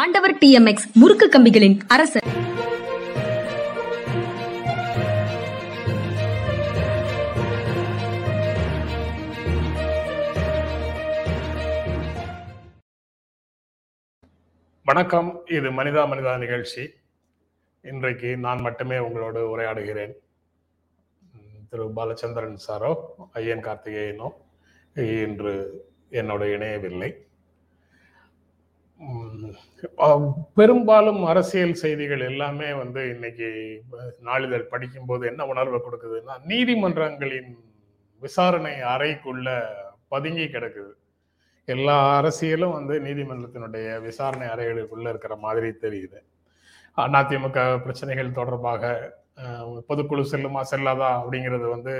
ஆண்டவர் D M X முறுக்கு கம்பிகளின் அரசர். வணக்கம். இது மனிதா மனிதா நிகழ்ச்சி. இன்றைக்கு நான் மட்டுமே உங்களோடு உரையாடுகிறேன். திரு பாலச்சந்திரன் சாரோ ஐயன் கார்த்திகேயனோ இன்று என்னோட இணையவில்லை. பெரும்பாலும் அரசியல் செய்திகள் எல்லாமே வந்து இன்னைக்கு நாளிதழ் படிக்கும்போது என்ன உணர்வை கொடுக்குதுன்னா நீதிமன்றங்களின் விசாரணை அறைக்குள்ள பதுங்கி கிடக்குது. எல்லா அரசியலும் வந்து நீதிமன்றத்தினுடைய விசாரணை அறைகளுக்குள்ள இருக்கிற மாதிரி தெரியுது. அதிமுக பிரச்சனைகள் தொடர்பாக பொதுக்குழு செல்லுமா செல்லாதா அப்படிங்கிறது வந்து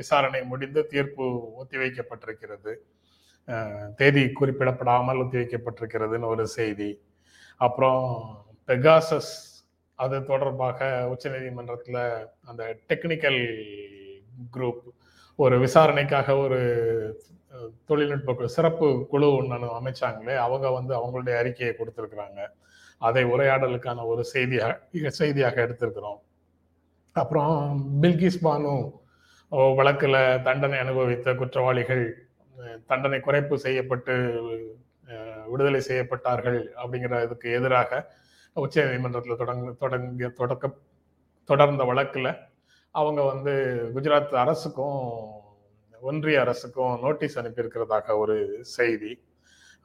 விசாரணை முடிந்து தீர்ப்பு ஒத்திவைக்கப்பட்டிருக்கிறது. தேதி குறிப்பிடப்படாமல் ஒத்திவைக்கப்பட்டிருக்கிறதுன்னு ஒரு செய்தி. அப்புறம் பெகாசஸ் அது தொடர்பாக உச்சநீதிமன்றத்தில் அந்த டெக்னிக்கல் குரூப் ஒரு விசாரணைக்காக ஒரு தொழில்நுட்ப குழு- சிறப்பு குழு ஒன்று அமைச்சாங்களே அவங்க வந்து அவங்களுடைய அறிக்கையை கொடுத்துருக்குறாங்க. அதை உரையாடலுக்கான ஒரு செய்தியாக செய்தியாக எடுத்திருக்கிறோம். அப்புறம் பில்கிஸ் பானு வழக்கில் தண்டனை அனுபவித்த குற்றவாளிகள் தண்டனை குறைப்பு செய்யப்பட்டு விடுதலை செய்யப்பட்டார்கள் அப்படிங்கிற இதுக்கு எதிராக உச்ச நீதிமன்றத்தில் தொடங்க தொடங்கிய தொடக்க தொடர்ந்த வழக்கில் அவங்க வந்து குஜராத் அரசுக்கும் ஒன்றிய அரசுக்கும் நோட்டீஸ் அனுப்பியிருக்கிறதாக ஒரு செய்தி.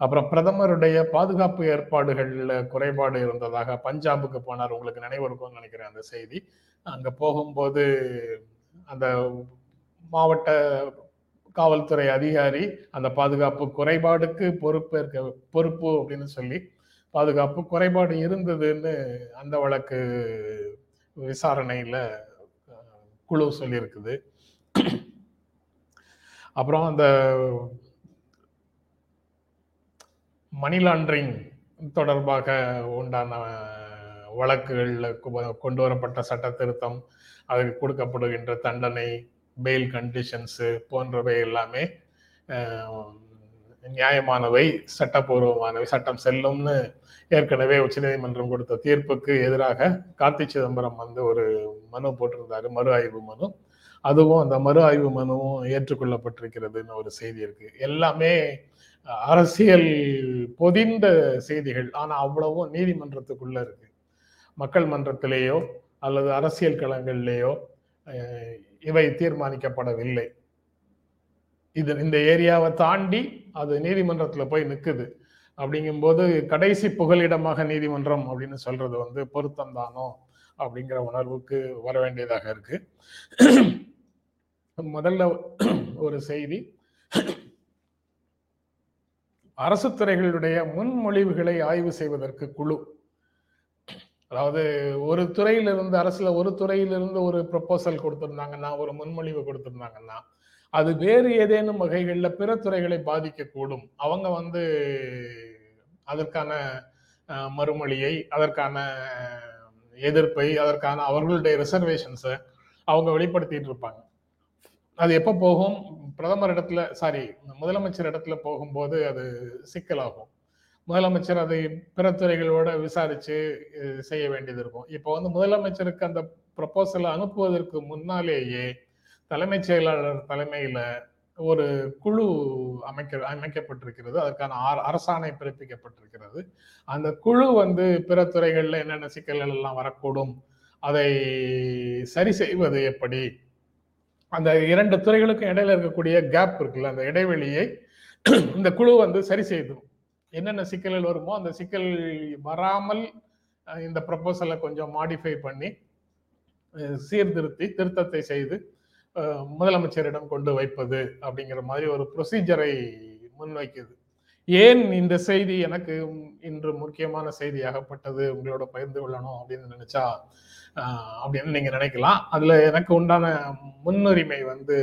அப்புறம் பிரதமருடைய பாதுகாப்பு ஏற்பாடுகளில் குறைபாடு இருந்ததாக பஞ்சாபுக்கு போனார். உங்களுக்கு நினைவு இருக்கும்னு நினைக்கிறேன் அந்த செய்தி. அங்கே போகும்போது அந்த மாவட்ட காவல்துறை அதிகாரி அந்த பாதுகாப்பு குறைபாடுக்கு பொறுப்பேற்க பொறுப்பு அப்படின்னு சொல்லி பாதுகாப்பு குறைபாடு இருந்ததுன்னு அந்த வழக்கு விசாரணையில் குழு சொல்லியிருக்குது. அப்புறம் அந்த மணி லாண்டரிங் தொடர்பாக உண்டான வழக்குகளில் கொண்டு வரப்பட்ட சட்ட திருத்தம் அதுக்கு கொடுக்கப்படுகின்ற தண்டனை பெயில் கண்டிஷன்ஸு போன்றவை எல்லாமே நியாயமானவை சட்டப்பூர்வமானவை சட்டம் செல்லும்னு ஏற்கனவே உச்சநீதிமன்றம் கொடுத்த தீர்ப்புக்கு எதிராக கார்த்தி சிதம்பரம் வந்து ஒரு மனு போட்டிருந்தாரு மறு ஆய்வு மனு. அதுவும் அந்த மறு ஆய்வு மனுவும் ஏற்றுக்கொள்ளப்பட்டிருக்கிறதுன்னு ஒரு செய்தி இருக்கு. எல்லாமே அரசியல் பொதிந்த செய்திகள் ஆனால் அவ்வளவும் நீதிமன்றத்துக்குள்ள இருக்கு. மக்கள் மன்றத்திலேயோ அல்லது அரசியல் களங்கள்லேயோ இவை தீர்மானிக்கப்படவில்லை. இது இந்த ஏரியாவை தாண்டி அது நீதிமன்றத்தில் போய் நிற்குது அப்படிங்கும்போது கடைசி புகலிடமாக நீதிமன்றம் அப்படின்னு சொல்றது வந்து பொருத்தம் தானோ அப்படிங்கிற உணர்வுக்கு வர வேண்டியதாக இருக்கு. முதல்ல ஒரு செய்தி. அரசு துறைகளுடைய முன்மொழிவுகளை ஆய்வு செய்வதற்கு குழு அதாவது ஒரு துறையிலிருந்து அரசுல ஒரு துறையிலிருந்து ஒரு ப்ரொபோசல் கொடுத்திருந்தாங்கன்னா ஒரு முன்மொழிவு கொடுத்திருந்தாங்கன்னா அது வேறு ஏதேனும் வகைகளில் பிற துறைகளை பாதிக்கக்கூடும். அவங்க வந்து அதற்கான மறுமொழியை அதற்கான எதிர்ப்பை அதற்கான அவர்களுடைய ரிசர்வேஷன்ஸை அவங்க வெளிப்படுத்திட்டு இருப்பாங்க. அது எப்போ போகும்? பிரதமர் இடத்துல சாரி முதலமைச்சர் இடத்துல போகும்போது அது சிக்கலாகும். முதலமைச்சர் அதை பிற துறைகளோட விசாரிச்சு செய்ய வேண்டியது இருக்கும். இப்போ வந்து முதலமைச்சருக்கு அந்த ப்ரொபோசலை அனுப்புவதற்கு முன்னாலேயே தலைமைச் செயலாளர் தலைமையில ஒரு குழு அமைக்க அமைக்கப்பட்டிருக்கிறது. அதற்கான அரசாணை பிறப்பிக்கப்பட்டிருக்கிறது. அந்த குழு வந்து பிற துறைகளில் என்னென்ன சிக்கல்கள் எல்லாம் வரக்கூடும் அதை சரி செய்வது எப்படி? அந்த இரண்டு துறைகளுக்கும் இடையில இருக்கக்கூடிய கேப் இருக்குல்ல அந்த இடைவெளியை இந்த குழு வந்து சரி செய்தும் என்னென்ன சிக்கல்கள் வருமோ அந்த சிக்கல் வராமல் இந்த ப்ரப்போசலை கொஞ்சம் மாடிஃபை பண்ணி சீர்திருத்தி திருத்தத்தை செய்து முதலமைச்சரிடம் கொண்டு வைப்பது அப்படிங்கிற மாதிரி ஒரு ப்ரொசீஜரை முன்வைக்குது. ஏன் இந்த செய்தி எனக்கு இன்று முக்கியமான செய்தியாகப்பட்டது உங்களோட பகிர்ந்து கொள்ளணும் அப்படின்னு நினைச்சா அப்படின்னு நீங்க நினைக்கலாம். அதுல எனக்கு உண்டான முன்னுரிமை வந்து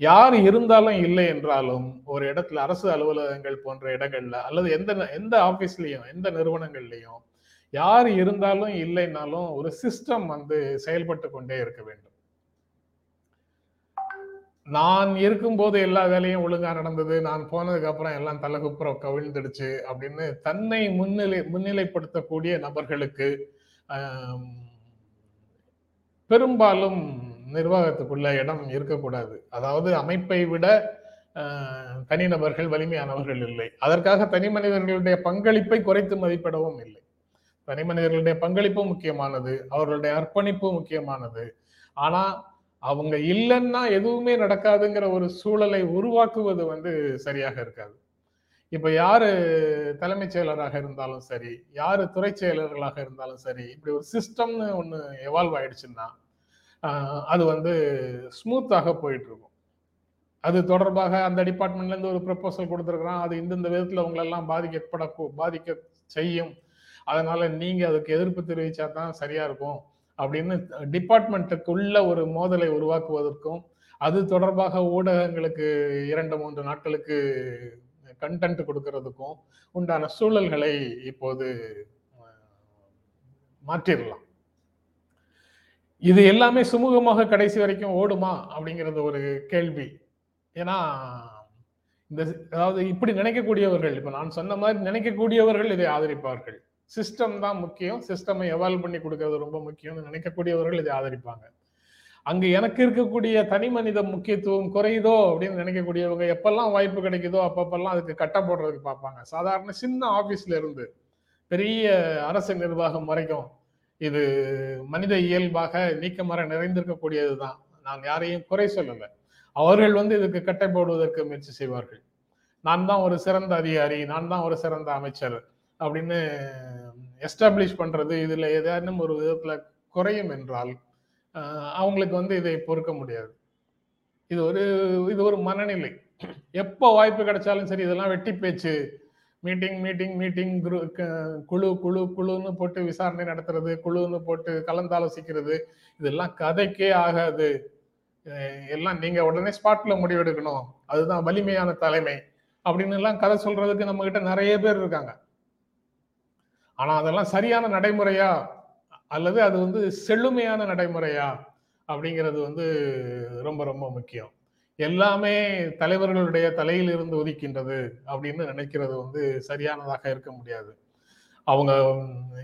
யார் இருந்தாலும் இல்லை என்றாலும் ஒரு இடத்துல அரசு அலுவலகங்கள் போன்ற இடங்கள்ல அல்லது எந்த எந்த ஆபீஸ்லயும் எந்த நிறுவனங்கள்லயும் யார் இருந்தாலும் இல்லைனாலும் ஒரு சிஸ்டம் வந்து செயல்பட்டு கொண்டே இருக்க வேண்டும். நான் இருக்கும்போது எல்லா வேலையும் ஒழுங்கா நடந்தது நான் போனதுக்கு அப்புறம் எல்லாம் தலைகுப்புறம் கவிழ்ந்துடுச்சு அப்படின்னு தன்னை முன்னிலை முன்னிலைப்படுத்தக்கூடிய நபர்களுக்கு பெரும்பாலும் நிர்வாகத்துக்குள்ள இடம் இருக்கக்கூடாது. அதாவது அமைப்பை விட தனிநபர்கள் வலிமையானவர்கள் இல்லை. அதற்காக தனி மனிதர்களுடைய பங்களிப்பை குறைத்து மதிப்பிடவும் இல்லை. தனி மனிதர்களுடைய பங்களிப்பு முக்கியமானது அவர்களுடைய அர்ப்பணிப்பு முக்கியமானது. ஆனா அவங்க இல்லைன்னா எதுவுமே நடக்காதுங்கிற ஒரு சூழலை உருவாக்குவது வந்து சரியாக இருக்காது. இப்ப யாரு தலைமைச் செயலராக இருந்தாலும் சரி யாரு துறை செயலர்களாக இருந்தாலும் சரி இப்படி ஒரு சிஸ்டம்னு ஒண்ணு எவால்வ் ஆயிடுச்சுன்னா அது வந்து ஸ்மூத்தாக போயிட்டு இருக்கும் அது தொடர்பாக அந்த டிபார்ட்மெண்ட்லேருந்து ஒரு ப்ரப்போசல் கொடுத்துருக்குறான். அது இந்தந்த விதத்தில் உங்களெல்லாம் பாதிக்கப்பட பாதிக்க செய்யும். அதனால நீங்கள் அதுக்கு எதிர்ப்பு தெரிவித்தா தான் சரியாக இருக்கும் அப்படின்னு டிபார்ட்மெண்ட்டுக்குள்ள ஒரு மோதலை உருவாக்குவதற்கும் அது தொடர்பாக ஊடகங்களுக்கு இரண்டு மூன்று நாட்களுக்கு கண்டென்ட் கொடுக்கறதுக்கும் உண்டான சூழல்களை இப்போது மாற்றிடலாம். இது எல்லாமே சுமூகமாக கடைசி வரைக்கும் ஓடுமா அப்படிங்கிறது ஒரு கேள்வி. ஏன்னா இந்த அதாவது இப்படி நினைக்கக்கூடியவர்கள் இப்போ நான் சொன்ன மாதிரி நினைக்கக்கூடியவர்கள் இதை ஆதரிப்பார்கள். சிஸ்டம் தான் முக்கியம். சிஸ்டமை எவால்வ் பண்ணி கொடுக்கறது ரொம்ப முக்கியம்னு நினைக்கக்கூடியவர்கள் இதை ஆதரிப்பாங்க. அங்க எனக்கு இருக்கக்கூடிய தனி மனித முக்கியத்துவம் குறையுதோ அப்படின்னு நினைக்கக்கூடியவங்க எப்பெல்லாம் வாய்ப்பு கிடைக்குதோ அப்பப்பெல்லாம் அதுக்கு கட்ட போடுறதுக்கு பார்ப்பாங்க. சாதாரண சின்ன ஆபீஸ்ல இருந்து பெரிய அரசு நிர்வாகம் வரைக்கும் இது மனித இயல்பாக நீக்கமர நிறைந்திருக்கக்கூடியதுதான். நான் யாரையும் குறை சொல்லலை. அவர்கள் வந்து இதுக்கு கட்டை போடுவதற்கு முயற்சி செய்வார்கள். நான் தான் ஒரு சிறந்த அதிகாரி நான் தான் ஒரு சிறந்த அமைச்சர் அப்படின்னு எஸ்டாப்ளிஷ் பண்ணுறது இதில் ஏதேனும் ஒரு விதத்தில் குறையும் என்றால் அவங்களுக்கு வந்து இதை பொறுக்க முடியாது. இது ஒரு இது ஒரு மனநிலை. எப்போ வாய்ப்பு கிடைச்சாலும் சரி இதெல்லாம் வெட்டி பேச்சு மீட்டிங் மீட்டிங் மீட்டிங் குழு குழு குழுன்னு போட்டு விசாரணை நடத்துறது குழுன்னு போட்டு கலந்தாலோசிக்கிறது இதெல்லாம் கதைக்கே ஆகாது. எல்லாம் நீங்க உடனே ஸ்பாட்ல முடிவெடுக்கணும். அதுதான் வலிமையான தலைமை. அப்படின்னு எல்லாம் கதை சொல்றதுக்கு நம்ம கிட்ட நிறைய பேர் இருக்காங்க. ஆனா அதெல்லாம் சரியான நடைமுறையா? அல்லது அது வந்து செழுமையான நடைமுறையா? அப்படிங்கிறது வந்து ரொம்ப ரொம்ப முக்கியம். எல்லாமே தலைவர்களுடைய தலையில் இருந்து ஒதுக்கின்றது அப்படின்னு நினைக்கிறது வந்து சரியானதாக இருக்க முடியாது. அவங்க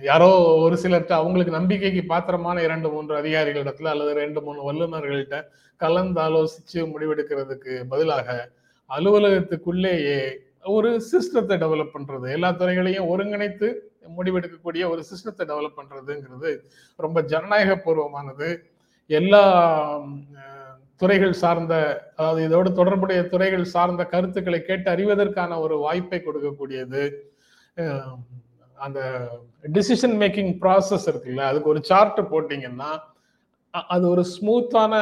யாரோ ஒரு சிலர்கிட்ட அவங்களுக்கு நம்பிக்கைக்கு பாத்திரமான இரண்டு மூன்று அதிகாரிகளிடத்துல அல்லது ரெண்டு மூணு வல்லுநர்கள்ட்ட கலந்து ஆலோசிச்சு முடிவெடுக்கிறதுக்கு பதிலாக அலுவலகத்துக்குள்ளேயே ஒரு சிஸ்டத்தை டெவலப் பண்றது எல்லா துறைகளையும் ஒருங்கிணைத்து முடிவெடுக்கக்கூடிய ஒரு சிஸ்டத்தை டெவலப் பண்றதுங்கிறது ரொம்ப ஜனநாயக பூர்வமானது எல்லா துறைகள் சார்ந்த அதாவது இதோடு தொடர்புடைய துறைகள் சார்ந்த கருத்துக்களை கேட்டு அறிவதற்கான ஒரு வாய்ப்பை கொடுக்கக்கூடியது. அந்த டிசிஷன் மேக்கிங் ப்ராசஸ் இருக்குல்ல அதுக்கு ஒரு சார்ட் போட்டிங்கன்னா அது ஒரு ஸ்மூத்தான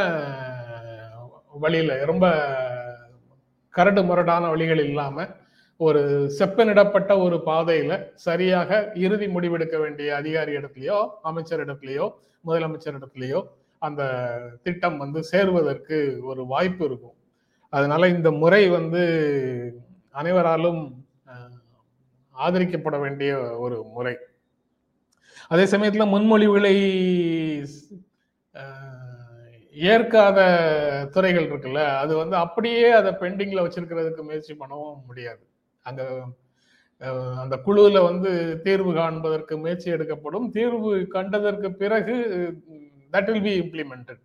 வழியில் ரொம்ப கரடு முரடான வழிகள் இல்லாமல் ஒரு செப்பனிடப்பட்ட ஒரு பாதையில் சரியாக இறுதி முடிவெடுக்க வேண்டிய அதிகாரி இடத்துலையோ அமைச்சர் இடத்துலையோ முதலமைச்சர் இடத்துலையோ அந்த திட்டம் வந்து சேருவதற்கு ஒரு வாய்ப்பு இருக்கும். அதனால இந்த முறை வந்து அனைவராலும் ஆதரிக்கப்பட வேண்டிய ஒரு முறை. அதே சமயத்தில் முன்மொழிவுகளை ஏற்காத துறைகள் இருக்குல்ல அது வந்து அப்படியே அதை பெண்டிங்கில் வச்சிருக்கிறதுக்கு முயற்சி பண்ணவும் முடியாது. அந்த அந்த குழுவில் வந்து தீர்வு காண்பதற்கு முயற்சி எடுக்கப்படும். தீர்வு கண்டதற்கு பிறகு தட் வில் பி இம்ப்ளிமெண்டட்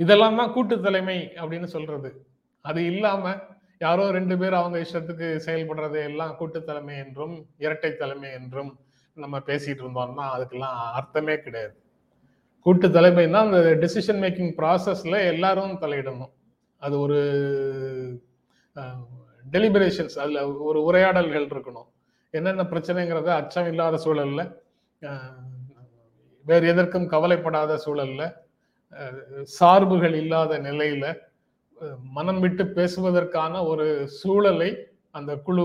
இதெல்லாம் தான் கூட்டு தலைமை அப்படின்னு சொல்றது. அது இல்லாம யாரோ ரெண்டு பேர் அவங்க இஷ்டத்துக்கு செயல்படுறதை எல்லாம் கூட்டு தலைமை என்றும் இரட்டை தலைமை என்றும் நம்ம பேசிட்டு இருந்தோம்னா அதுக்கெல்லாம் அர்த்தமே கிடையாது. கூட்டு தலைமைன்னா அந்த டெசிஷன் மேக்கிங் ப்ராசஸ்ல எல்லாரும் தலையிடணும். அது ஒரு டெலிபரேஷன்ஸ் அதுல ஒரு உரையாடல்கள் இருக்கணும். என்னென்ன பிரச்சனைங்கிறத அச்சம் இல்லாத சூழல்ல வேறு எதற்கும் கவலைப்படாத சூழல்ல சார்புகள் இல்லாத நிலையில மனம் விட்டு பேசுவதற்கான ஒரு சூழலை அந்த குழு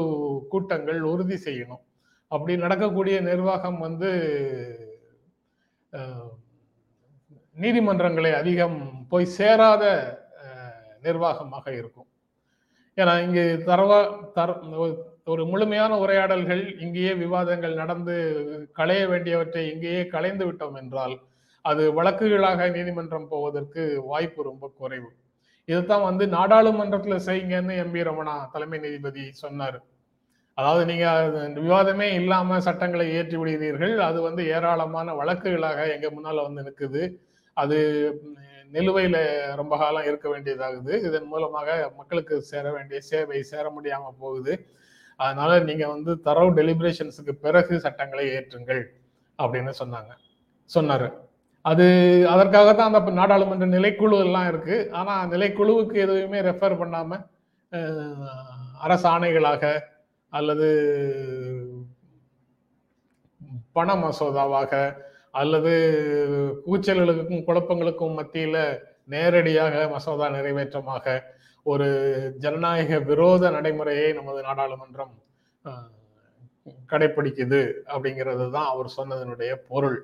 கூட்டங்கள் உறுதி செய்யணும். அப்படி நடக்கக்கூடிய நிர்வாகம் வந்து நீதிமன்றங்களை அதிகம் போய் சேராத நிர்வாகமாக இருக்கும். ஏன்னா இங்கு தரவா தர ஒரு- முழுமையான உரையாடல்கள் இங்கேயே விவாதங்கள் நடந்து களைய வேண்டியவற்றை இங்கேயே களைந்து விட்டோம் என்றால் அது வழக்குகளாக நீதிமன்றம் போவதற்கு வாய்ப்பு ரொம்ப குறைவு. இதுதான் வந்து நாடாளுமன்றத்துல செய்யுங்கன்னு எம் பி ரமணா தலைமை நீதிபதி சொன்னார். அதாவது நீங்க விவாதமே இல்லாம சட்டங்களை இயற்றி விடுகிறீர்கள் அது வந்து ஏராளமான வழக்குகளாக எங்க முன்னால வந்து நிற்குது அது நிலுவையில ரொம்ப காலம் இருக்க வேண்டியதாகுது. இதன் மூலமாக மக்களுக்கு சேர வேண்டிய சேவை சேர முடியாம போகுது. அதனால நீங்க வந்து தரவு டெலிபரேஷன்ஸுக்கு பிறகு சட்டங்களை ஏற்றுங்கள் அப்படின்னு சொன்னாங்க. சொன்னாரு. அது அதற்காக தான் அந்த நாடாளுமன்ற நிலைக்குழு எல்லாம் இருக்கு. ஆனா நிலைக்குழுவுக்கு எதுவுமே ரெஃபர் பண்ணாம அரசு ஆணைகளாக அல்லது பண மசோதாவாக அல்லது கூச்சல்களுக்கும் குழப்பங்களுக்கும் மத்தியில நேரடியாக மசோதா நிறைவேற்றமாக ஒரு ஜனநாயக விரோத நடைமுறையை நமது நாடாளுமன்றம் கடைபிடிக்குது அப்படிங்கிறது தான் அவர் சொன்னதனுடைய பொருள்.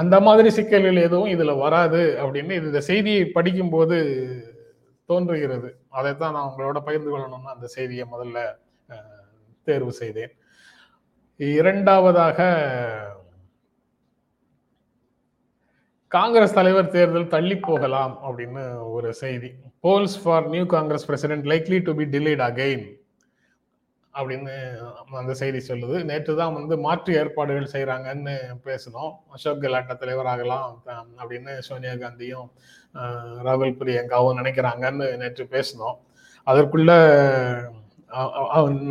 அந்த மாதிரி சிக்கல்கள் எதுவும் இதுல வராது அப்படின்னு இந்த செய்தியை படிக்கும்போது தோன்றுகிறது. அதைத்தான் நான் உங்களோட பகிர்ந்து கொள்ளணும்னு அந்த செய்தியை முதல்ல தேர்வு செய்தேன். இரண்டாவதாக காங்கிரஸ் தலைவர் தேர்தல் தள்ளி போகலாம் அப்படின்னு ஒரு செய்தி. Polls for new Congress president likely to be delayed again அப்படின்னு அந்த செய்தி சொல்லுது. நேற்று தான் வந்து மாற்று ஏற்பாடுகள் செய்கிறாங்கன்னு பேசணும் அசோக் கெலாட்ட தலைவராகலாம் அப்படின்னு சோனியா காந்தியும் ராகுல் பிரியங்காவும் நினைக்கிறாங்கன்னு நேற்று பேசணும் அதற்குள்ள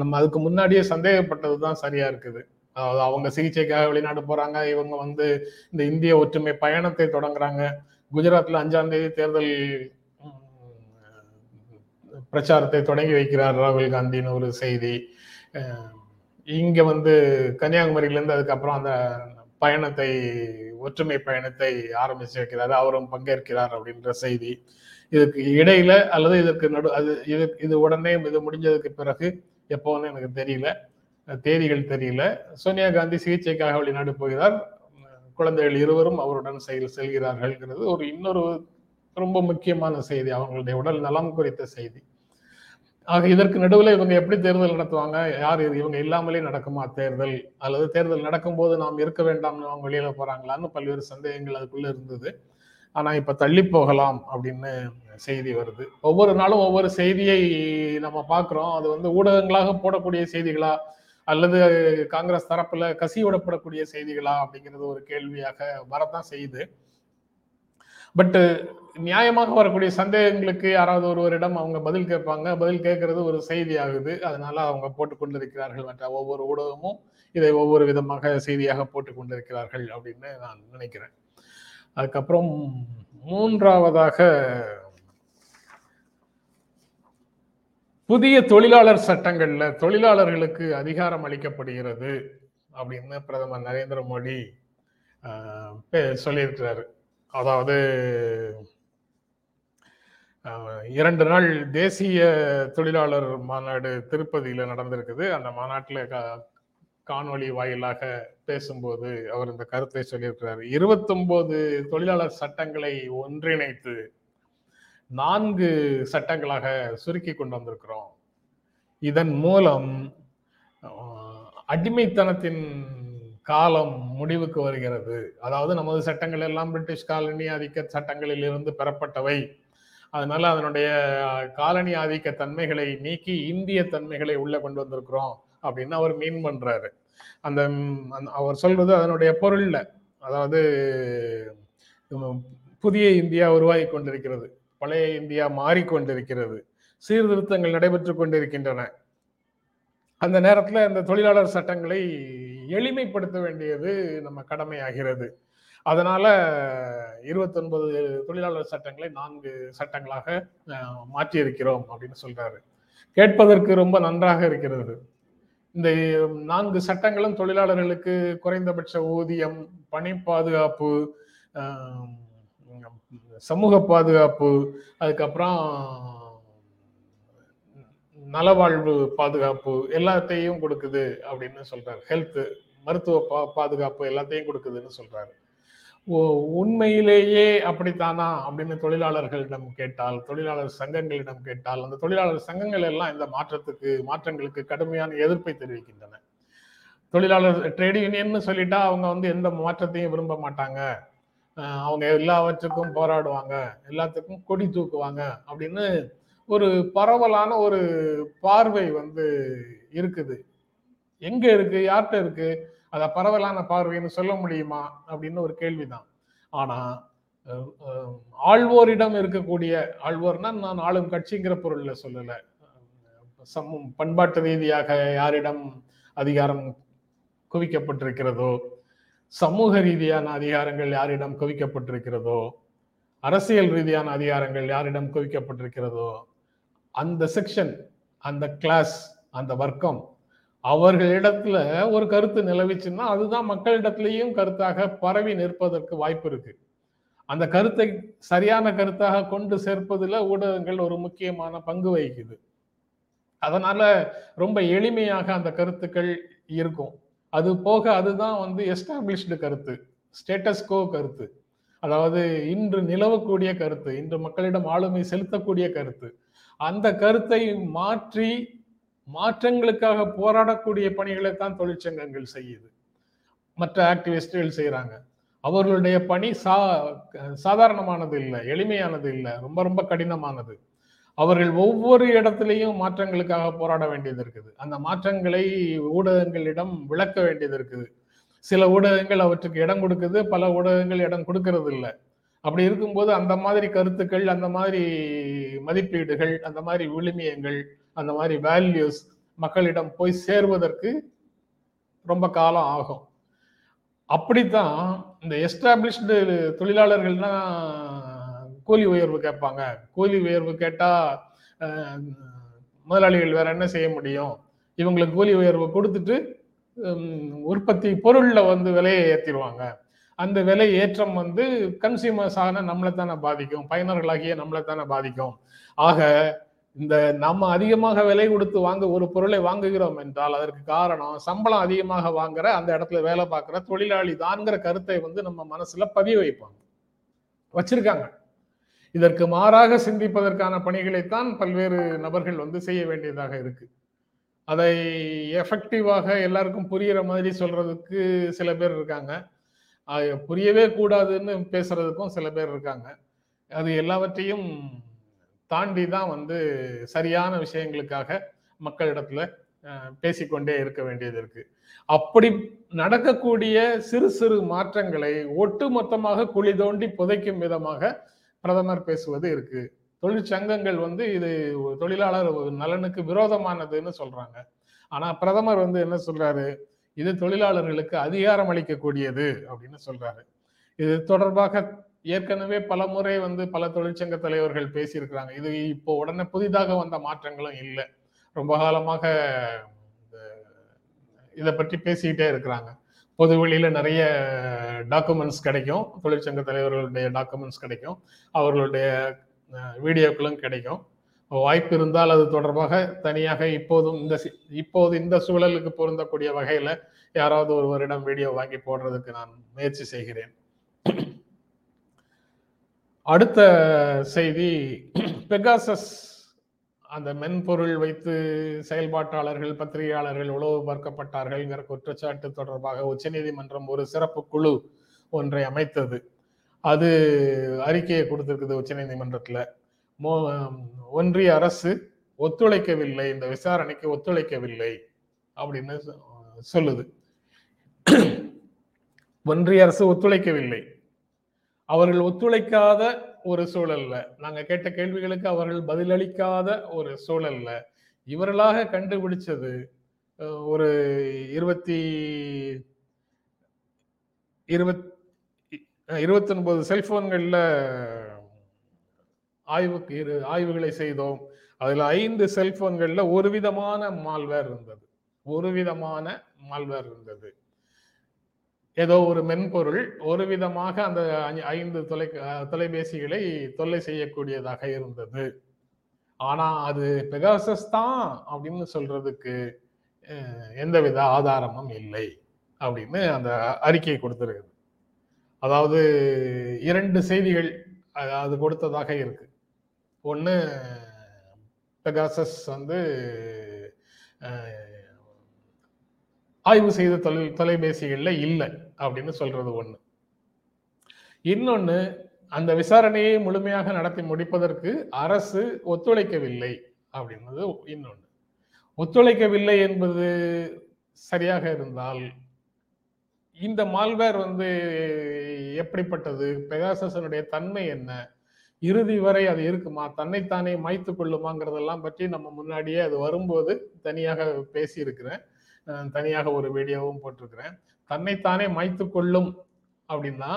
நம்ம அதுக்கு முன்னாடியே சந்தேகப்பட்டது தான் சரியா இருக்குது. அவங்க சிகிச்சைக்காக வெளிநாடு போறாங்க இவங்க வந்து இந்த இந்திய ஒற்றுமை பயணத்தை தொடங்குறாங்க. குஜராத்ல அஞ்சாம் தேதி தேர்தல் பிரச்சாரத்தை தொடங்கி வைக்கிறார் ராகுல் காந்தின்னு ஒரு செய்தி. இங்க வந்து கன்னியாகுமரியிலேருந்து அதுக்கப்புறம் அந்த பயணத்தை ஒற்றுமை பயணத்தை ஆரம்பிச்சு வைக்கிறாரு. அவரும் பங்கேற்கிறார் அப்படின்ற செய்தி. இதுக்கு இடையில அல்லது இதற்கு நடு அது இது இது உடனே இது முடிஞ்சதுக்கு பிறகு எப்போன்னு எனக்கு தெரியல. தேதிகள் தெரியல. சோனியா காந்தி சிகிச்சைக்காக வெளிநாடு போகிறார். குழந்தைகள் இருவரும் அவருடன் செயல் செல்கிறார்கள்ங்கிறது ஒரு இன்னொரு ரொம்ப முக்கியமான செய்தி அவங்களுடைய உடல் நலம் குறித்த செய்தி. ஆக இதற்கு நடுவில் இவங்க எப்படி தேர்தல் நடத்துவாங்க? யார் இவங்க இல்லாமலே நடக்குமா தேர்தல்? அல்லது தேர்தல் நடக்கும்போது நாம் இருக்க வேண்டாம்னு அவங்க வெளியில போறாங்களான்னு பல்வேறு சந்தேகங்கள் அதுக்குள்ள இருந்தது. ஆனா இப்ப தள்ளி போகலாம் அப்படின்னு செய்தி வருது. ஒவ்வொரு நாளும் ஒவ்வொரு செய்தியை நம்ம பார்க்குறோம். அது வந்து ஊடகங்களாக போடக்கூடிய செய்திகளா அல்லது காங்கிரஸ் தரப்புல கசியோடப்படக்கூடிய செய்திகளா அப்படிங்கிறது ஒரு கேள்வியாக வரதான் செய்யுது. பட்டு நியாயமாக வரக்கூடிய சந்தேகங்களுக்கு யாராவது ஒருவரிடம் அவங்க பதில் கேட்பாங்க. பதில் கேட்கறது ஒரு செய்தி ஆகுது அதனால அவங்க போட்டு கொண்டிருக்கிறார்கள் மற்ற ஒவ்வொரு ஊடகமும் இதை ஒவ்வொரு விதமாக செய்தியாக போட்டு கொண்டிருக்கிறார்கள் அப்படின்னு நான் நினைக்கிறேன். அதுக்கப்புறம் மூன்றாவதாக புதிய தொழிலாளர் சட்டங்கள்ல தொழிலாளர்களுக்கு அதிகாரம் அளிக்கப்படுகிறது அப்படின்னு பிரதமர் நரேந்திர மோடி சொல்லியிருக்கிறாரு. அதாவது இரண்டு நாள் தேசிய தொழிலாளர் மாநாடு திருப்பதியில் நடந்திருக்குது. அந்த மாநாட்டில் காணொலி வாயிலாக பேசும்போது அவர் இந்த கருத்தை சொல்லியிருக்கிறார். இருபத்தொன்பது தொழிலாளர் சட்டங்களை ஒன்றிணைத்து நான்கு சட்டங்களாக சுருக்கி கொண்டு வந்திருக்கிறோம். இதன் மூலம் அடிமைத்தனத்தின் காலம் முடிவுக்கு வருகிறது. அதாவது நமது சட்டங்கள் எல்லாம் பிரிட்டிஷ் காலனி ஆதிக்க சட்டங்களில் இருந்து பெறப்பட்டவை. அதனால அதனுடைய காலனி ஆதிக்க தன்மைகளை நீக்கி இந்திய தன்மைகளை உள்ள கொண்டு வந்திருக்கிறோம் அப்படின்னு அவர் மீன் பண்றாரு. அந்த அவர் சொல்றது அதனுடைய பொருள்ல அதாவது புதிய இந்தியா உருவாகி கொண்டிருக்கிறது. பழைய இந்தியா மாறிக்கொண்டிருக்கிறது. சீர்திருத்தங்கள் நடைபெற்று கொண்டிருக்கின்றன. அந்த நேரத்தில் இந்த தொழிலாளர் சட்டங்களை எளிமைப்படுத்த வேண்டியது நம்ம கடமையாகிறது. அதனால இருபத்தொன்பது தொழிலாளர் சட்டங்களை நான்கு சட்டங்களாக மாற்றி இருக்கிறோம் அப்படின்னு சொல்றாரு. கேட்பதற்கு ரொம்ப நன்றாக இருக்கிறது. இந்த நான்கு சட்டங்களும் தொழிலாளர்களுக்கு குறைந்தபட்ச ஊதியம் பணி பாதுகாப்பு சமூக பாதுகாப்பு அதுக்கப்புறம் நலவாழ்வு பாதுகாப்பு எல்லாத்தையும் கொடுக்குது அப்படின்னு சொல்றாரு. ஹெல்த் மருத்துவ பா பாதுகாப்பு எல்லாத்தையும் கொடுக்குதுன்னு சொல்றாரு. உண்மையிலேயே அப்படித்தானா அப்படின்னு தொழிலாளர்களிடம் கேட்டால் தொழிலாளர் சங்கங்களிடம் கேட்டால் அந்த தொழிலாளர் சங்கங்கள் எல்லாம் இந்த மாற்றத்துக்கு மாற்றங்களுக்கு கடுமையான எதிர்ப்பை தெரிவிக்கின்றன. தொழிலாளர் ட்ரேட் யூனியன் சொல்லிட்டா அவங்க வந்து எந்த மாற்றத்தையும் விரும்ப மாட்டாங்க. அவங்க எல்லாவற்றுக்கும் போராடுவாங்க எல்லாத்துக்கும் கொடி தூக்குவாங்க அப்படின்னு ஒரு பரவலான ஒரு பார்வை வந்து இருக்குது. எங்க இருக்கு? யார்கிட்ட இருக்கு? அத பரவலான பார்வைன்னு சொல்ல முடியுமா? அப்படின்னு ஒரு கேள்விதான். ஆனா ஆழ்வோரிடம் இருக்கக்கூடிய ஆழ்வோர்னா நான் ஆளும் கட்சிங்கிற பொருள்ல சொல்லல. சம் பண்பாட்டு ரீதியாக யாரிடம் அதிகாரம் குவிக்கப்பட்டிருக்கிறதோ சமூக ரீதியான அதிகாரங்கள் யாரிடம் குவிக்கப்பட்டிருக்கிறதோ அரசியல் ரீதியான அதிகாரங்கள் யாரிடம் குவிக்கப்பட்டிருக்கிறதோ அந்த செக்ஷன் அந்த கிளாஸ் அந்த வர்க்கம் அவர்களிடத்துல ஒரு கருத்து நிலவிச்சுன்னா அதுதான் மக்களிடத்திலையும் கருத்தாக பரவி நிற்பதற்கு வாய்ப்பு இருக்கு. அந்த கருத்தை சரியான கருத்தாக கொண்டு சேர்ப்பதில் ஊடகங்கள் ஒரு முக்கியமான பங்கு வகிக்குது. அதனால ரொம்ப எளிமையாக அந்த கருத்துக்கள் இருக்கும். அது போக அதுதான் வந்து எஸ்டாப்ளிஷ்டு கருத்து ஸ்டேட்டஸ்கோ கருத்து. அதாவது இன்று நிலவக்கூடிய கருத்து இன்று மக்களிடம் ஆளுமை செலுத்தக்கூடிய கருத்து. அந்த கருத்தை மாற்றி மாற்றங்களுக்காக போராடக்கூடிய பணிகளை தான் தொழிற்சங்கங்கள் செய்யுது. மற்ற ஆக்டிவிஸ்டுகள் செய்கிறாங்க அவர்களுடைய பணி சா சாதாரணமானது இல்லை எளிமையானது இல்லை ரொம்ப ரொம்ப கடினமானது. அவர்கள் ஒவ்வொரு இடத்துலையும் மாற்றங்களுக்காக போராட வேண்டியது இருக்குது. அந்த மாற்றங்களை ஊடகங்களிடம் விளக்க வேண்டியது இருக்குது. சில ஊடகங்கள் அவற்றுக்கு இடம் கொடுக்குது பல ஊடகங்கள் இடம் கொடுக்கறது இல்லை. அப்படி இருக்கும்போது அந்த மாதிரி கருத்துக்கள் அந்த மாதிரி மதிப்பீடுகள் அந்த மாதிரி விழுமியங்கள் அந்த மாதிரி வேல்யூஸ் மக்களிடம் போய் சேர்வதற்கு ரொம்ப காலம் ஆகும். அப்படித்தான் இந்த எஸ்டாப்ளிஷ்டு தொழிலாளர்கள்னா கூலி உயர்வு கேட்பாங்க. கூலி உயர்வு கேட்டா முதலாளிகள் வேற என்ன செய்ய முடியும்? இவங்களுக்கு கூலி உயர்வு கொடுத்துட்டு உற்பத்தி பொருள்ல வந்து விலையை ஏற்றிடுவாங்க அந்த விலை ஏற்றம் வந்து கன்சியூமர்ஸ் ஆன நம்மளை தானே பாதிக்கும். பயனர்களாகிய நம்மளை தானே பாதிக்கும். ஆக இந்த நம்ம அதிகமாக விலை கொடுத்து வாங்க ஒரு பொருளை வாங்குகிறோம் என்றால் அதற்கு காரணம் சம்பளம் அதிகமாக வாங்குற அந்த இடத்துல வேலை பார்க்குற தொழிலாளி தான்ங்கிற கருத்தை வந்து நம்ம மனசுல பதிய வைப்பாங்க. வச்சிருக்காங்க. இதற்கு மாறாக சிந்திப்பதற்கான பணிகளைத்தான் பல்வேறு நபர்கள் வந்து செய்ய வேண்டியதாக இருக்கு. அதை எஃபெக்டிவாக எல்லாருக்கும் புரியிற மாதிரி சொல்றதுக்கு சில பேர் இருக்காங்க. புரியவே கூடாதுன்னு பேசுறதுக்கும் சில பேர் இருக்காங்க. அது எல்லாவற்றையும் தாண்டி தான் வந்து சரியான விஷயங்களுக்காக மக்களிடத்துல பேசிக்கொண்டே இருக்க வேண்டியது இருக்கு. அப்படி நடக்கக்கூடிய சிறு சிறு மாற்றங்களை ஒட்டுமொத்தமாக குழி தோண்டி புதைக்கும் விதமாக பிரதமர் பேசுவது இருக்கு. தொழிற்சங்கங்கள் வந்து இது தொழிலாளர் நலனுக்கு விரோதமானதுன்னு சொல்றாங்க. ஆனா பிரதமர் வந்து என்ன சொல்றாரு? இது தொழிலாளர்களுக்கு அதிகாரம் அளிக்கக்கூடியது அப்படின்னு சொல்றாரு. இது தொடர்பாக ஏற்கனவே பல முறை வந்து பல தொழிற்சங்க தலைவர்கள் பேசியிருக்கிறாங்க. இது இப்போ உடனே புதிதாக வந்த மாற்றங்களும் இல்லை. ரொம்ப காலமாக இதை பற்றி பேசிக்கிட்டே இருக்கிறாங்க. பொது வெளியில நிறைய டாக்குமெண்ட்ஸ் கிடைக்கும். தொழிற்சங்க தலைவர்களுடைய டாக்குமெண்ட்ஸ் கிடைக்கும். அவர்களுடைய வீடியோக்களும் கிடைக்கும். வாய்ப்பு இருந்தால் அது தொடர்பாக தனியாக இப்போதும் இந்த இப்போது இந்த சூழலுக்கு பொருந்தக்கூடிய வகையில யாராவது ஒருவரிடம் வீடியோ வாங்கி போடுறதுக்கு நான் முயற்சி செய்கிறேன். அடுத்த செய்தி பெகாசஸ் அந்த மென்பொருள் வைத்து செயல்பாட்டாளர்கள் பத்திரிகையாளர்கள் உளவு பார்க்கப்பட்டார்கள்ங்கிற குற்றச்சாட்டு தொடர்பாக உச்சநீதிமன்றம் ஒரு சிறப்பு குழு ஒன்றை அமைத்தது. அது அறிக்கையை கொடுத்திருக்குது உச்சநீதிமன்றத்தில். மோ ஒன்றிய அரசு ஒத்துழைக்கவில்லை இந்த விசாரணைக்கு ஒத்துழைக்கவில்லை அப்படின்னு சொ- சொல்லுது. ஒன்றிய அரசு ஒத்துழைக்கவில்லை. அவர்கள் ஒத்துழைக்காத ஒரு சூழல்ல. நாங்க கேட்ட கேள்விகளுக்கு அவர்கள் பதிலளிக்காத ஒரு சூழல்ல. இவர்களாக கண்டுபிடிச்சது ஒரு இருபத்தி இருபத் இருபத்தி ஒன்பது ஆய்வுக்கு இரு ஆய்வுகளை செய்தோம். அதில் ஐந்து செல்போன்களில் ஒரு விதமான மால்வேர் இருந்தது. ஒரு விதமான மால்வேர் இருந்தது. ஏதோ ஒரு மென்பொருள் ஒரு விதமாக அந்த ஐந்து தொலை தொலைபேசிகளை தொல்லை செய்யக்கூடியதாக இருந்தது. ஆனா அது பெகாசஸ் தான் அப்படின்னு சொல்றதுக்கு எந்த எந்தவித ஆதாரமும் இல்லை அப்படின்னு அந்த அறிக்கை கொடுத்துருக்குது. அதாவது இரண்டு செய்திகள் அது கொடுத்ததாக இருக்கு. ஒன்று பெகாசஸ் வந்து ஆய்வு செய்த தொலை தொலைபேசிகளில் இல்லை அப்படின்னு சொல்றது ஒன்று இன்னொன்று அந்த விசாரணையை முழுமையாக நடத்தி முடிப்பதற்கு அரசு ஒத்துழைக்கவில்லை அப்படின்றது இன்னொன்று ஒத்துழைக்கவில்லை என்பது சரியாக இருந்தால் இந்த மால்வேர் வந்து எப்படிப்பட்டது? பெகாசனுடைய தன்மை என்ன? இறுதி வரை அது இருக்குமா? தன்னைத்தானே மாய்த்து கொள்ளுமாங்கிறதெல்லாம் பற்றி நம்ம முன்னாடியே அது வரும்போது தனியாக பேசியிருக்கிறேன். தனியாக ஒரு வீடியோவும் போட்டிருக்கிறேன். தன்னைத்தானே மாய்த்து கொள்ளும் அப்படின்னா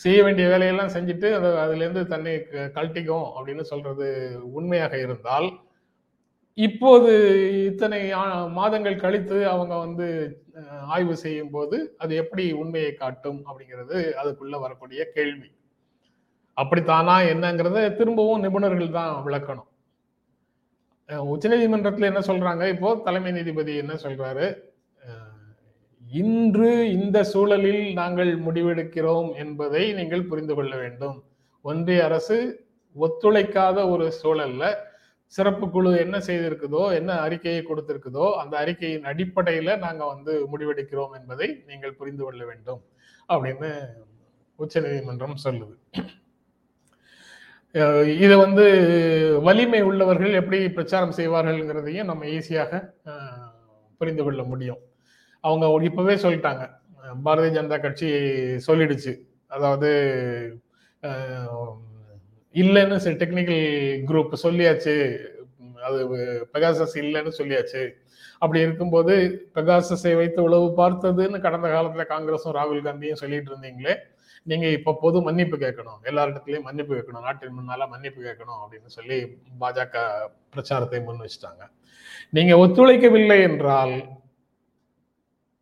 செய்ய வேண்டிய வேலையெல்லாம் செஞ்சுட்டு அது அதுலேருந்து தன்னை க- கழட்டிக்கும் அப்படின்னு சொல்றது உண்மையாக இருந்தால் இப்போது இத்தனை மாதங்கள் கழித்து அவங்க வந்து ஆய்வு செய்யும் போது அது எப்படி உண்மையை காட்டும் அப்படிங்கிறது அதுக்குள்ள வரக்கூடிய கேள்வி. அப்படித்தானா என்னங்கிறத திரும்பவும் நிபுணர்கள் தான் விளக்கணும். உச்ச நீதிமன்றத்தில் என்ன சொல்றாங்க? இப்போ தலைமை நீதிபதி என்ன சொல்றாரு? இன்று இந்த சூழலில் நாங்கள் முடிவெடுக்கிறோம் என்பதை நீங்கள் புரிந்து கொள்ள வேண்டும். ஒன்றிய அரசு ஒத்துழைக்காத ஒரு சூழல்ல சிறப்பு குழு என்ன செய்திருக்குதோ என்ன அறிக்கையை கொடுத்திருக்குதோ அந்த அறிக்கையின் அடிப்படையில நாங்க வந்து முடிவெடுக்கிறோம் என்பதை நீங்கள் புரிந்து கொள்ள வேண்டும் அப்படின்னு உச்சநீதிமன்றம் சொல்லுது. இதை வந்து வலிமை உள்ளவர்கள் எப்படி பிரச்சாரம் செய்வார்கள்ங்கிறதையும் நம்ம ஈஸியாக புரிந்து கொள்ள முடியும். அவங்க இப்பவே சொல்லிட்டாங்க. பாரதிய ஜனதா கட்சி சொல்லிடுச்சு. அதாவது இல்லைன்னு சில டெக்னிக்கல் குரூப் சொல்லியாச்சு. அது பெகாசஸ் இல்லைன்னு சொல்லியாச்சு. அப்படி இருக்கும்போது பெகாசஸை வைத்து உளவு பார்த்ததுன்னு கடந்த காலத்துல காங்கிரஸும் ராகுல் காந்தியும் சொல்லிட்டு இருந்தீங்களே நீங்க இப்ப பொது மன்னிப்பு கேட்கணும். எல்லாரிடத்துலயும் மன்னிப்பு கேட்கணும். நாட்டின் முன்னால மன்னிப்பு கேட்கணும் அப்படின்னு சொல்லி பாஜக பிரச்சாரத்தை முன் வச்சுட்டாங்க. நீங்க ஒத்துழைக்கவில்லை என்றால்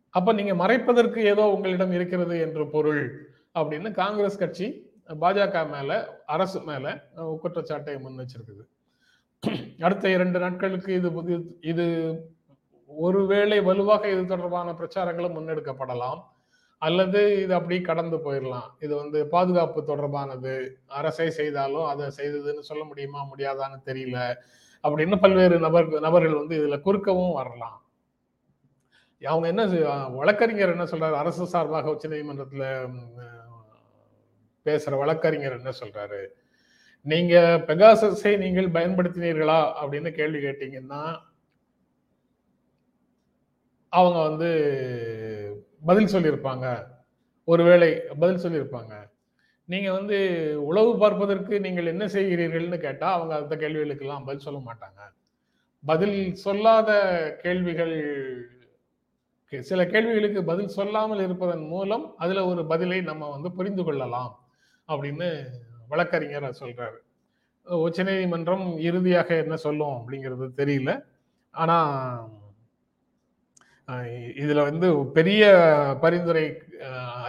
அப்ப நீங்க மறைப்பதற்கு ஏதோ உங்களிடம் இருக்கிறது என்று பொருள் அப்படின்னு காங்கிரஸ் கட்சி பாஜக மேல அரசு மேல குற்றச்சாட்டை முன் வச்சிருக்குது. அடுத்த இரண்டு நாட்களுக்கு இது இது- இது ஒருவேளை வலுவாக இது தொடர்பான பிரச்சாரங்களும் முன்னெடுக்கப்படலாம். அல்லது இது அப்படி கடந்து போயிடலாம் இது வந்து பாதுகாப்பு தொடர்பானது. அரசை செய்தாலும் அதை செய்ததுன்னு சொல்ல முடியுமா முடியாதான்னு தெரியல. அப்படின்னு பல்வேறு நபர் நபர்கள் வந்து இதுல குறுக்கவும் வரலாம். அவங்க என்ன வழக்கறிஞர் என்ன சொல்றாரு? அரசு சார்பாக உச்ச நீதிமன்றத்துல பேசுற வழக்கறிஞர் என்ன சொல்றாரு? நீங்க பெகாசஸை நீங்கள் பயன்படுத்தினீர்களா? அப்படின்னு கேள்வி கேட்டீங்கன்னா அவங்க வந்து பதில் சொல்லியிருப்பாங்க. ஒருவேளை பதில் சொல்லியிருப்பாங்க. நீங்கள் வந்து உளவு பார்ப்பதற்கு நீங்கள் என்ன செய்கிறீர்கள்னு கேட்டால் அவங்க அந்த கேள்விகளுக்கெல்லாம் பதில் சொல்ல மாட்டாங்க. பதில் சொல்லாத கேள்விகள் சில கேள்விகளுக்கு பதில் சொல்லாமல் இருப்பதன் மூலம் அதில் ஒரு பதிலை நம்ம வந்து புரிந்து கொள்ளலாம் அப்படின்னு வழக்கறிஞர் சொல்கிறாரு உச்சநீதிமன்றம் இறுதியாக என்ன சொல்லும் அப்படிங்கிறது தெரியல. ஆனால் இதுல வந்து பெரிய பரிந்துரை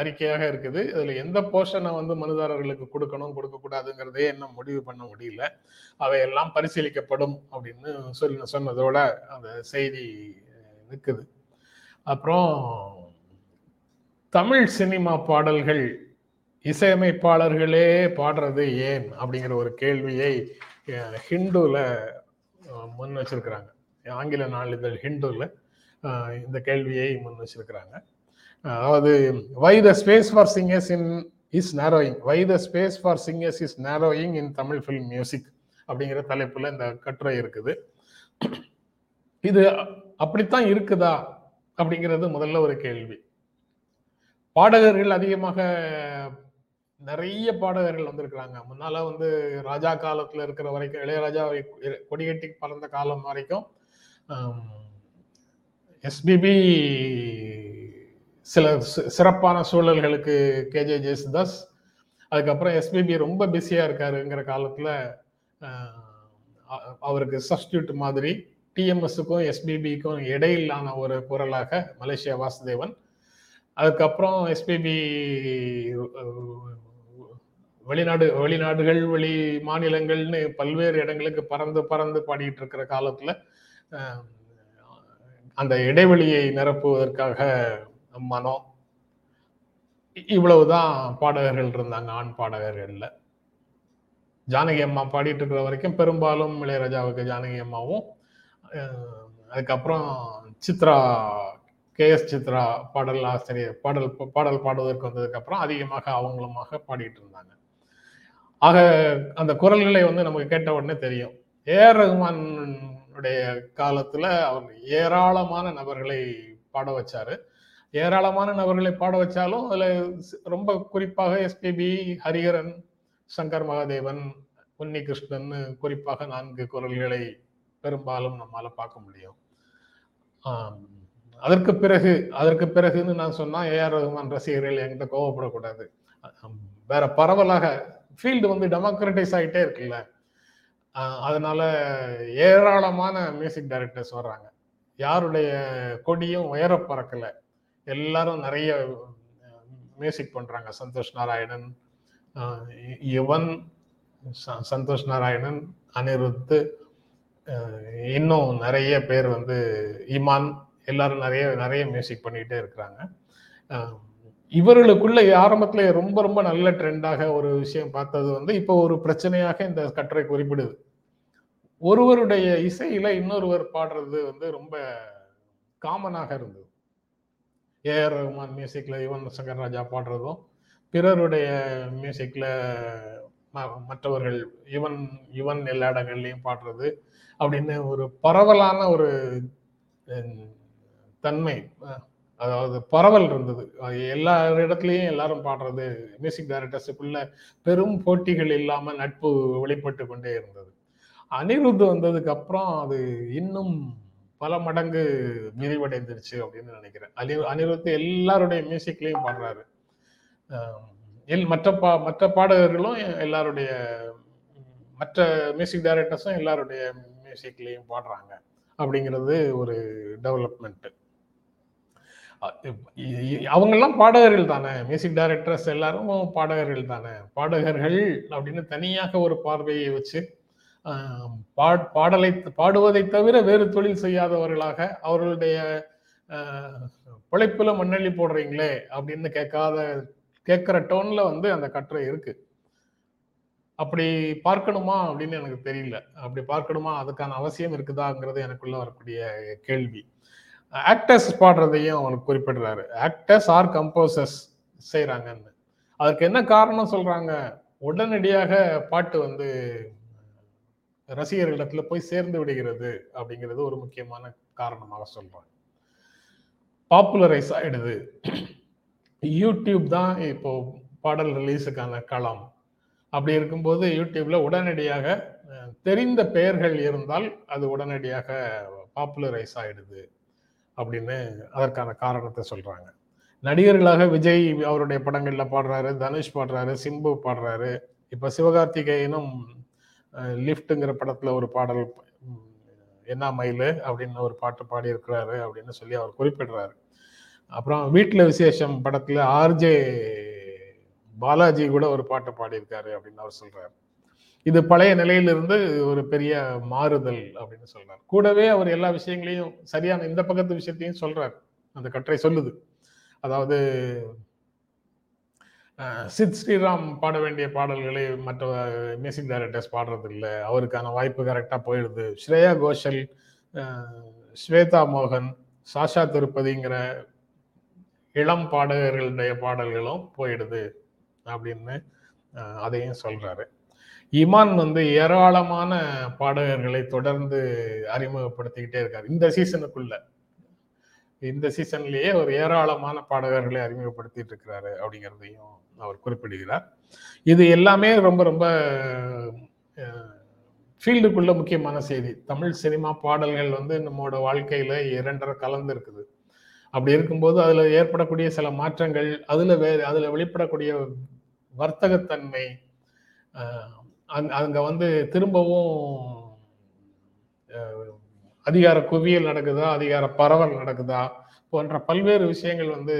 அறிக்கையாக இருக்குது. இதுல எந்த போர்ஷனை வந்து மனுதாரர்களுக்கு கொடுக்கணும் கொடுக்க கூடாதுங்கிறதே இன்னும் முடிவு பண்ண முடியல. அவையெல்லாம் பரிசீலிக்கப்படும் அப்படின்னு சொல்லி சொன்னதோட அந்த செய்தி நிற்குது அப்புறம் தமிழ் சினிமா பாடல்கள் இசையமைப்பாளர்களே பாடுறது ஏன்? அப்படிங்கிற ஒரு கேள்வியை ஹிந்துல முன் வச்சிருக்கிறாங்க. ஆங்கில நாளிதழ் ஹிந்துல இந்த கேள்வியை முன் வச்சிருக்கிறாங்க. அதாவது why the space for singers in is narrowing why the space for singers is narrowing in Tamil film music அப்படிங்கிற தலைப்பில் இந்த கட்டுரை இருக்குது. இது அப்படித்தான் இருக்குதா? அப்படிங்கிறது முதல்ல ஒரு கேள்வி. பாடகர்கள் அதிகமாக நிறைய பாடகர்கள் வந்திருக்கிறாங்க. முன்னால வந்து ராஜா காலத்துல இருக்கிற வரைக்கும் இளையராஜா கொடிகட்டி பறந்த காலம் வரைக்கும் எஸ்பிபி சில சிறப்பான சூழல்களுக்கு கேஜே ஜெயசுதாஸ் அதுக்கப்புறம் எஸ்பிபி ரொம்ப பிஸியாக இருக்காருங்கிற காலத்தில் அவருக்கு சப்ஸ்டியூட் மாதிரி டிஎம்எஸுக்கும் எஸ்பிபிக்கும் இடையிலான ஒரு குரலாக மலேசியா வாசுதேவன். அதுக்கப்புறம் எஸ்பிபி வெளிநாடு வெளிநாடுகள் வெளி மாநிலங்கள்னு பல்வேறு இடங்களுக்கு பறந்து பறந்து பாடிட்டு இருக்கிற காலத்தில் அந்த இடைவெளியை நிரப்புவதற்காக மனோ. இவ்வளவுதான் பாடகர்கள் இருந்தாங்க ஆண் பாடகர்கள்ல. ஜானகி அம்மா பாடிட்டு இருக்கிற வரைக்கும் பெரும்பாலும் இளையராஜாவுக்கு ஜானகி அம்மாவும் அதுக்கப்புறம் சித்ரா கே எஸ் சித்ரா பாடல் ஆசிரியர் பாடல் பாடல் பாடுவதற்கு வந்ததுக்கு அப்புறம் அதிகமாக அவங்களுமாக பாடிட்டு இருந்தாங்க. ஆக அந்த குரல்களை வந்து நமக்கு கேட்ட உடனே தெரியும். ஏஆர் அவருடைய காலத்துல அவர் ஏராளமான நபர்களை பாட வச்சாரு. ஏராளமான நபர்களை பாட வச்சாலும் அதுல ரொம்ப குறிப்பாக எஸ்பிபி ஹரிஹரன் சங்கர் மகாதேவன் உன்னி கிருஷ்ணன் குறிப்பாக நான்கு குரல்களை பெரும்பாலும் நம்மால பார்க்க முடியும். அதற்கு பிறகு அதற்கு பிறகுன்னு நான் சொன்னா ஏஆர் ரகுமான் ரசிகர்கள் என்கிட்ட கோவப்படக்கூடாது. வேற பரவலாக ஃபீல்டு வந்து டெமோக்ரட்டைஸ் ஆகிட்டே இருக்குல்ல. அதனால ஏராளமான மியூசிக் டைரக்டர்ஸ் வர்றாங்க. யாருடைய கொடியும் உயர பறக்கல. எல்லாரும் நிறைய மியூசிக் பண்றாங்க. சந்தோஷ் நாராயணன் யுவன் ச- சந்தோஷ் நாராயணன் அனிருத் இன்னும் நிறைய பேர் வந்து இமான் எல்லாரும் நிறைய நிறைய மியூசிக் பண்ணிகிட்டே இருக்கிறாங்க. இவர்களுக்குள்ள ஆரம்பத்துல ரொம்ப ரொம்ப நல்ல ட்ரெண்டாக ஒரு விஷயம் பார்த்தது வந்து இப்போ ஒரு பிரச்சனையாக இந்த கட்டுரை குறிப்பிடுது. ஒருவருடைய இசையில இன்னொருவர் பாடுறது வந்து ரொம்ப காமனாக இருந்தது. ஏஆர் ரஹ்மான் மியூசிக்ல யுவன் சங்கர் ராஜா பாடுறதும் பிறருடைய மியூசிக்ல ம- மற்றவர்கள் யுவன் யுவன் எல்லா இடங்கள்லையும் பாடுறது அப்படின்னு ஒரு பரவலான ஒரு தன்மை அதாவது பரவல் இருந்தது. எல்லா இடத்துலையும் எல்லாரும் பாடுறது மியூசிக் டைரக்டர்ஸுக்குள்ள பெரும் போட்டிகள் இல்லாமல் நட்பு வெளிப்பட்டு கொண்டே இருந்தது. அனிருத் வந்ததுக்கு அப்புறம் அது இன்னும் பல மடங்கு விரிவடைந்துருச்சு அப்படின்னு நினைக்கிறேன். அனி அனிருத் எல்லாருடைய மியூசிக்லையும் பாடுறாரு. எல் மற்ற பா மற்ற பாடகர்களும் எல்லாருடைய மற்ற மியூசிக் டைரக்டர்ஸும் எல்லாருடைய மியூசிக்லேயும் பாடுறாங்க அப்படிங்கிறது ஒரு டெவலப்மெண்ட்டு அவங்கெல்லாம் பாடகர்கள் தானே? மியூசிக் டைரக்டர்ஸ் எல்லாரும் பாடகர்கள் தானே? பாடகர்கள் அப்படின்னு தனியாக ஒரு பார்வையை வச்சு பாடலை பாடுவதை தவிர வேறு தொழில் செய்யாதவர்களாக அவர்களுடைய பிழைப்புல மண்ணள்ளி போடுறீங்களே அப்படின்னு கேட்காத கேட்குற டோன்ல வந்து அந்த கட்டுரை இருக்கு. அப்படி பார்க்கணுமா அப்படின்னு எனக்கு தெரியல. அப்படி பார்க்கணுமா? அதுக்கான அவசியம் இருக்குதாங்கிறது எனக்குள்ள வரக்கூடிய கேள்வி. ஆக்டர்ஸ் பாடுறதையும் அவர் குறிப்பிடுறாரு. ஆக்டர்ஸ் ஆர் கம்போசர்ஸ் செய்கிறாங்கன்னு அதுக்கு என்ன காரணம் சொல்றாங்க? உடனடியாக பாட்டு வந்து ரசிகர்களிடத்துல போய் சேர்ந்து விடுகிறது அப்படிங்கிறது ஒரு முக்கியமான காரணமாக சொல்றாங்க. பாப்புலரைஸ் ஆயிடுது. யூடியூப் தான் இப்போ பாடல் ரிலீஸுக்கான களம். அப்படி இருக்கும்போது யூடியூப்ல உடனடியாக தெரிந்த பெயர்கள் இருந்தால் அது உடனடியாக பாப்புலரைஸ் ஆயிடுது. அப்படின்னு அதற்கான காரணத்தை சொல்றாங்க. நடிகர்களாக விஜய் அவருடைய படங்கள்ல பாடுறாரு தனுஷ் பாடுறாரு சிம்பு பாடுறாரு. இப்ப சிவகார்த்திகேயனும் லிஃப்ட்டுங்கிற படத்துல ஒரு பாடல் என்ன மயிலு அப்படின்னு ஒரு பாட்டு பாடி இருக்கிறாரு அப்படின்னு சொல்லி அவர் குறிப்பிடுறாரு. அப்புறம் வீட்டுல விசேஷம் படத்துல ஆர்ஜே பாலாஜி கூட ஒரு பாட்டு பாடியிருக்காரு அப்படின்னு அவர் சொல்றாரு. இது பழைய நிலையிலிருந்து ஒரு பெரிய மாறுதல் அப்படின்னு சொல்றாரு. கூடவே அவர் எல்லா விஷயங்களையும் சரியான இந்த பக்கத்து விஷயத்தையும் சொல்றாரு. அந்த கட்டுரை சொல்லுது. அதாவது சித் ஸ்ரீராம் பாட வேண்டிய பாடல்களை மற்ற மியூசிக் டைரக்டர்ஸ் பாடுறது இல்லை அவருக்கான வாய்ப்பு கரெக்டாக போயிடுது. ஸ்ரேயா கோஷல் ஸ்வேதா மோகன் சாஷா திருப்பதிங்கிற இளம் பாடகர்களுடைய பாடல்களும் போயிடுது அப்படின்னு அதையும் சொல்றாரு. இமான் வந்து ஏராளமான பாடகர்களை தொடர்ந்து அறிமுகப்படுத்திக்கிட்டே இருக்காரு. இந்த சீசனுக்குள்ள இந்த சீசன்லயே ஒரு ஏராளமான பாடகர்களை அறிமுகப்படுத்திட்டு இருக்கிறாரு அப்படிங்கிறதையும் அவர் குறிப்பிடுகிறார். இது எல்லாமே ரொம்ப ரொம்ப ஃபீல்டுக்குள்ள முக்கியமான செய்தி. தமிழ் சினிமா பாடல்கள் வந்து நம்மளோட வாழ்க்கையில இரண்டரை கலந்து இருக்குது. அப்படி இருக்கும்போது அதுல ஏற்படக்கூடிய சில மாற்றங்கள் அதுல வே அதுல வெளிப்படக்கூடிய வர்த்தகத்தன்மை அங்க- வந்து திரும்பவும் அதிகார குவியல் நடக்குதா அதிகார பரவல் நடக்குதா போன்ற பல்வேறு விஷயங்கள் வந்து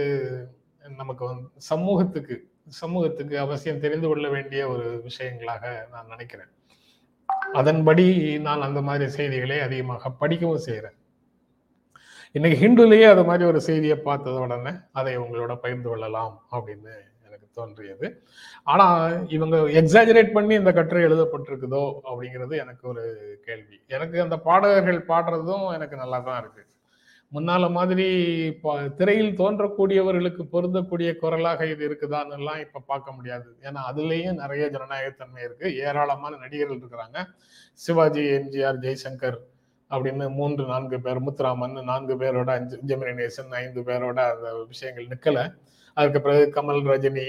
நமக்கு வந்து சமூகத்துக்கு சமூகத்துக்கு அவசியம் தெரிந்து கொள்ள வேண்டிய ஒரு விஷயங்களாக நான் நினைக்கிறேன். அதன்படி நான் அந்த மாதிரி செய்திகளை அதிகமாக படிக்கவும் செய்கிறேன் இன்னைக்கு ஹிந்துலேயே அது மாதிரி ஒரு செய்தியை பார்த்தத உடனே அதை உங்களோட பகிர்ந்து கொள்ளலாம் அப்படின்னு தோன்றியது. ஆனா இவங்க எக்ஸாஜரேட் பண்ணி இந்த கட்டுரை எழுதப்பட்டிருக்குதோ அப்படிங்கிறது எனக்கு ஒரு கேள்வி. எனக்கு அந்த பாடகர்கள் பாடுறதும் எனக்கு நல்லா தான் இருக்கு. முன்னால மாதிரி திரையில் தோன்றக்கூடியவர்களுக்கு பொருந்தக்கூடிய குரலாக இது இருக்குதான்னு எல்லாம் இப்ப பார்க்க முடியாது. ஏன்னா அதுலேயும் நிறைய ஜனநாயகத்தன்மை இருக்கு. ஏராளமான நடிகர்கள் இருக்கிறாங்க. சிவாஜி எம்ஜிஆர் ஜெய்சங்கர் அப்படின்னு மூன்று நான்கு பேர் முத்துராமன் நான்கு பேரோட அஞ்சு ஜெமினி நேசன் ஐந்து பேரோட அந்த விஷயங்கள் நிக்கல. அதுக்கு பிறகு கமல் ரஜினி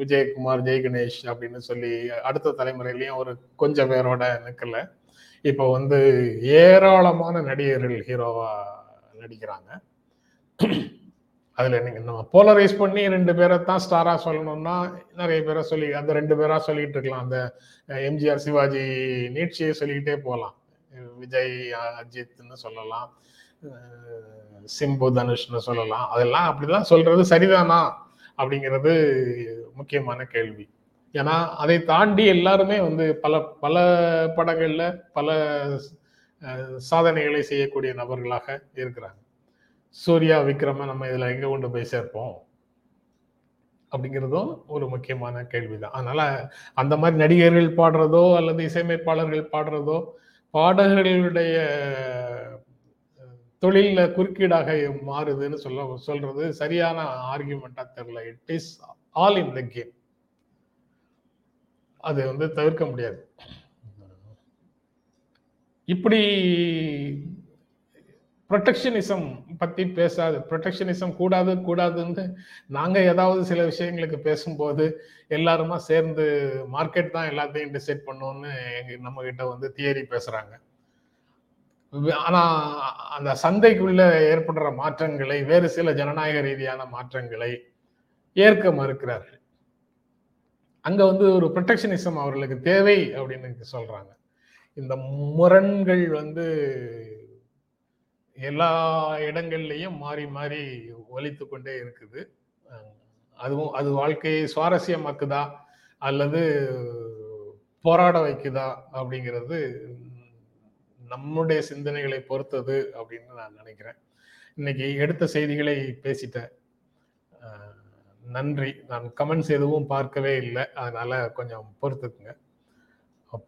விஜயகுமார் ஜெய் கணேஷ் அப்படின்னு சொல்லி அடுத்த தலைமுறையிலையும் ஒரு கொஞ்சம் பேரோட நிக்கல. இப்போ வந்து ஏராளமான நடிகர்கள் ஹீரோவா நடிக்கிறாங்க. அதுல நீங்க நம்ம போலரைஸ் பண்ணி ரெண்டு பேரை தான் ஸ்டாரா சொல்லணும்னா நிறைய பேரை சொல்லி அந்த ரெண்டு பேரா சொல்லிட்டு இருக்கலாம். அந்த எம்ஜிஆர் சிவாஜி நீட்சியை சொல்லிக்கிட்டே போகலாம். விஜய் அஜித்னு சொல்லலாம். சிம்பு தனுஷ்னு சொல்லலாம். அதெல்லாம் அப்படிதான் சொல்றது சரிதானா? அப்படிங்கிறது முக்கியமான கேள்வி. ஏன்னா அதை தாண்டி எல்லாருமே வந்து பல பல படங்கள்ல பல சாதனைகளை செய்யக்கூடிய நபர்களாக இருக்கிறாங்க. சூர்யா விக்ரம நம்ம இதுல எங்க கொண்டு போய் சேர்ப்போம்? அப்படிங்கிறதும் ஒரு முக்கியமான கேள்விதான். அதனால அந்த மாதிரி நடிகர்கள் பாடுறதோ அல்லது இசையமைப்பாளர்கள் பாடுறதோ பாடகர்களுடைய தொழிலில் குறுக்கீடாக மாறுதுன்னு சொல்ல சொல்றது சரியான ஆர்கியூமெண்டா தெரியல. It is all in the game அது வந்து தவிர்க்க முடியாது. இப்படி ப்ரொடெக்ஷனிசம் பத்தி பேசாது. ப்ரொடெக்ஷனிசம் கூடாது கூடாதுன்னு நாங்க ஏதாவது சில விஷயங்களுக்கு பேசும்போது எல்லாருமா சேர்ந்து மார்க்கெட் தான் எல்லாத்தையும் டிசைட் பண்ணும்னு எங்க நம்ம கிட்ட வந்து தியரி பேசுறாங்க. ஆனா அந்த சந்தைக்குள்ள ஏற்படுற மாற்றங்களை வேறு சில ஜனநாயக ரீதியான மாற்றங்களை ஏற்க மறுக்கிறார்கள் அங்க வந்து ஒரு ப்ரொடெக்ஷனிசம் அவர்களுக்கு தேவை அப்படின்னு சொல்றாங்க. இந்த முரண்கள் வந்து எல்லா இடங்கள்லையும் மாறி மாறி ஒலித்து கொண்டே இருக்குது. அதுவும் அது வாழ்க்கையை சுவாரஸ்யமாக்குதா அல்லது போராட வைக்குதா அப்படிங்கிறது நம்முடைய சிந்தனைகளை பொறுத்தது அப்படின்னு நான் நினைக்கிறேன். இன்னைக்கு எடுத்த செய்திகளை பேசிட்டேன். நன்றி. நான் கமெண்ட்ஸ் எதுவும் பார்க்கவே இல்லை. அதனால கொஞ்சம் பொறுத்துக்குங்க.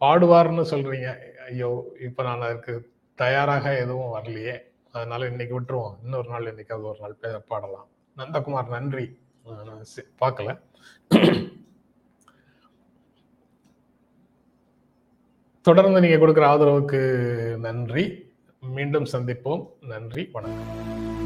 பாடுவார்னு சொல்றீங்க. ஐயோ இப்போ நான் அதுக்கு தயாராக எதுவும் வரலையே. அதனால இன்னைக்கு விட்டுருவோம். இன்னொரு நாள் என்னைக்காவது ஒரு நாள் பே- பாடலாம். நந்தகுமார் நன்றி. நான் பார்க்கல. தொடர்ந்து நீங்க கொடுக்குற ஆதரவுக்கு நன்றி. மீண்டும் சந்திப்போம். நன்றி. வணக்கம்.